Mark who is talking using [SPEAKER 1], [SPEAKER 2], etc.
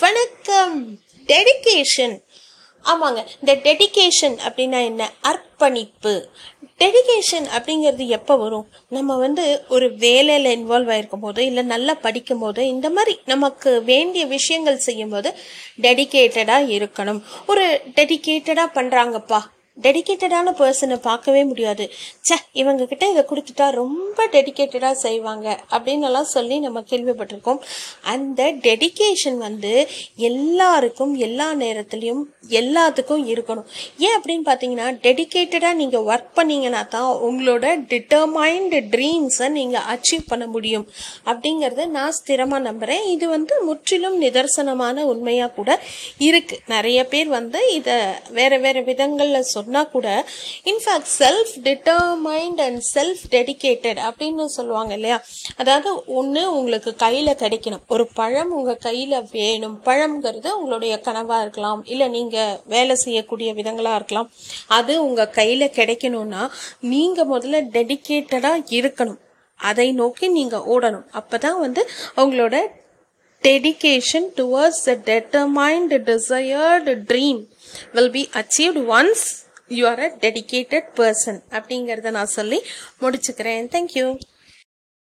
[SPEAKER 1] வணக்கம். டெடிகேஷன் ஆமாங்க. இந்த டெடிகேஷன் அப்படின்னா என்ன? அர்ப்பணிப்பு. டெடிகேஷன் அப்படிங்கிறது எப்போ வரும்? நம்ம வந்து ஒரு வேலையில் இன்வால்வ் ஆகிருக்கும் போது இல்லை நல்லா படிக்கும் போது இந்த மாதிரி நமக்கு வேண்டிய விஷயங்கள் செய்யும்போது டெடிக்கேட்டடாக டெடிகேட்டடாக இருக்கணும். ஒரு டெடிகேட்டடாக பண்ணுறாங்கப்பா டெடிகேட்டடான பர்சனை பார்க்கவே முடியாது. ச்சே இவங்க கிட்ட இதை கொடுத்துட்டா ரொம்ப டெடிகேட்டடாக செய்வாங்க அப்படின்னு எல்லாம் சொல்லி நம்ம கேள்விப்பட்டிருக்கோம். அந்த டெடிகேஷன் வந்து எல்லாருக்கும் எல்லா நேரத்துலையும் எல்லாத்துக்கும் இருக்கணும். ஏன் அப்படின்னு பார்த்தீங்கன்னா டெடிகேட்டடாக நீங்கள் ஒர்க் பண்ணீங்கன்னா தான் உங்களோட டிட்டர்மைன்டு ட்ரீம்ஸை நீங்கள் அச்சீவ் பண்ண முடியும். அப்படிங்கிறத நான் ஸ்திரமாக நம்புகிறேன் இது வந்து முற்றிலும் நிதர்சனமான உண்மையாக கூட இருக்குது நிறைய பேர் வந்து இதை வேறு வேறு விதங்களில் அப்படின்னா கூட in fact self determined and self dedicated அப்படின்னு சொல்லுவாங்க இல்லையா? அதாவது ஒன்று உங்களுக்கு கையில் கிடைக்கணும். ஒரு பழம் உங்கள் கையில் வேணும். பழம்ங்கிறது உங்களுடைய கனவாக இருக்கலாம். இல்லை நீங்கள் வேலை செய்யக்கூடிய விதங்களாக இருக்கலாம். அது உங்கள் கையில் கிடைக்கணும்னா நீங்கள் முதல்ல டெடிகேட்டடாக இருக்கணும். அதை நோக்கி நீங்கள் ஓடணும். அப்போ தான் வந்து அவங்களோட dedication towards the determined desired dream will be achieved once you are a dedicated person அப்படிங்கிறத நான் சொல்லி முடிச்சுக்கிறேன். தேங்க்யூ